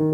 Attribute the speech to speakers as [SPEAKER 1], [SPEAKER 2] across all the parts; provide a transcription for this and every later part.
[SPEAKER 1] Hi,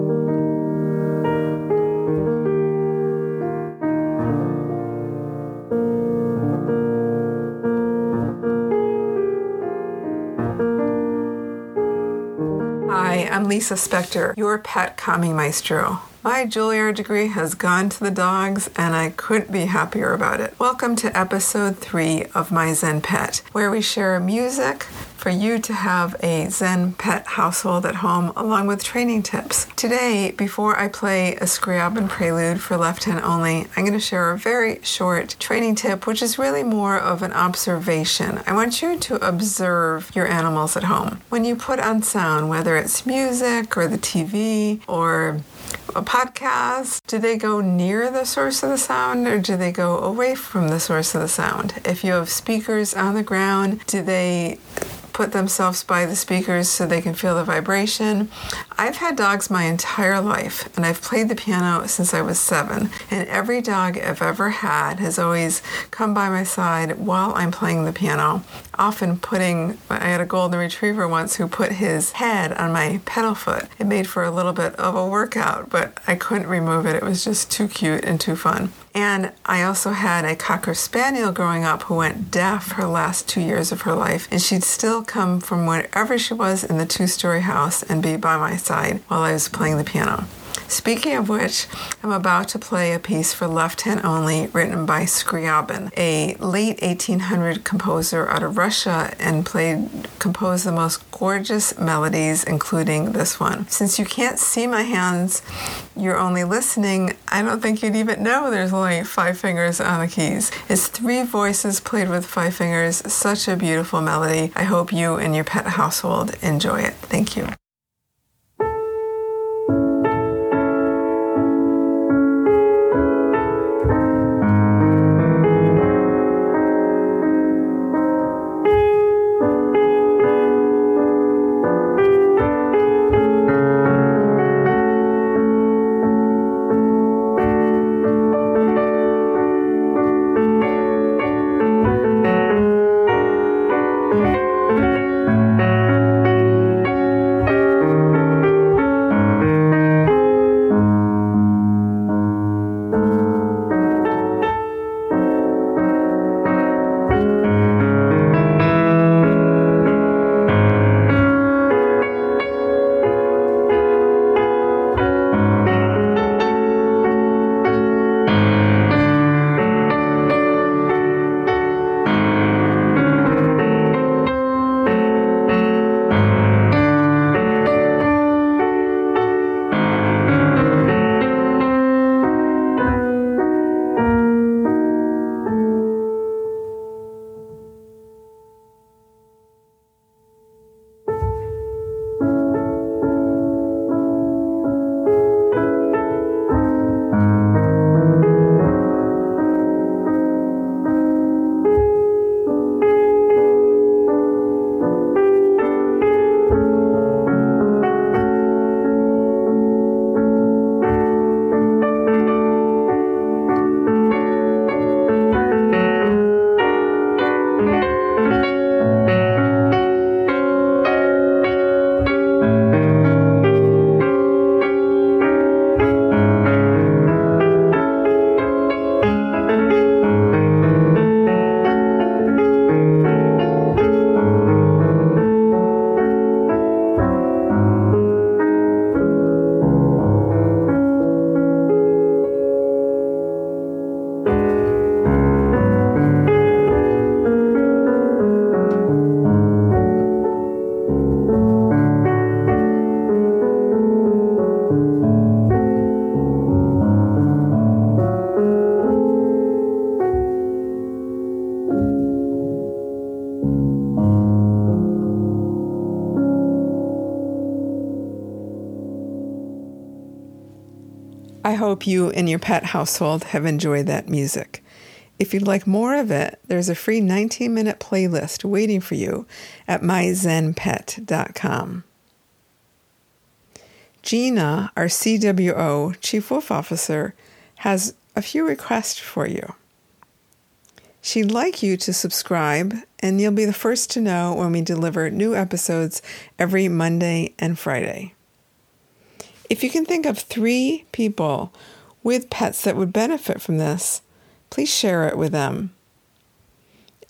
[SPEAKER 1] I'm Lisa Spector, your pet calming maestro. My Juilliard degree has gone to the dogs, and I couldn't be happier about it. Welcome to episode three of My Zen Pet, where we share music for you to have a Zen pet household at home, along with training tips. Today, before I play a Scriabin prelude for left hand only, I'm going to share a very short training tip, which is really more of an observation. I want you to observe your animals at home. When you put on sound, whether it's music or the TV or a podcast, do they go near the source of the sound or do they go away from the source of the sound? If you have speakers on the ground, do they put themselves by the speakers so they can feel the vibration. I've had dogs my entire life, and I've played the piano since I was seven. And every dog I've ever had has always come by my side while I'm playing the piano, often putting, I had a golden retriever once who put his head on my pedal foot. It made for a little bit of a workout, but I couldn't remove it. It was just too cute and too fun. And I also had a Cocker Spaniel growing up who went deaf her last two years of her life, and she'd still come from wherever she was in the two story house and be by my side while I was playing the piano. Speaking of which, I'm about to play a piece for left hand only written by Scriabin, a late 1800 composer out of Russia, and played composed the most gorgeous melodies, including this one. Since you can't see my hands, you're only listening. I don't think you'd even know there's only five fingers on the keys. It's three voices played with five fingers. Such a beautiful melody. I hope you and your pet household enjoy it. Thank you. Hope you and your pet household have enjoyed that music. If you'd like more of it, there's a free 19 minute playlist waiting for you at myzenpet.com. Gina, our CWO, Chief Wolf Officer, has a few requests for you. She'd like you to subscribe, and you'll be the first to know when we deliver new episodes every Monday and Friday. If you can think of three people with pets that would benefit from this, please share it with them.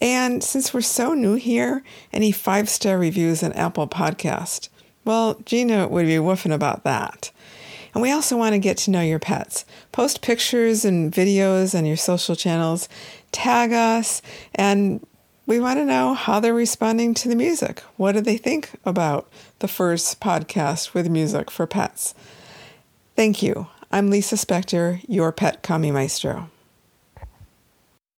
[SPEAKER 1] And since we're so new here, any five star reviews on Apple Podcast, well, Gina would be woofing about that. And we also want to get to know your pets. Post pictures and videos on your social channels, tag us, and we want to know how they're responding to the music. What do they think about the first podcast with music for pets? Thank you. I'm Lisa Spector, your pet Kami Maestro.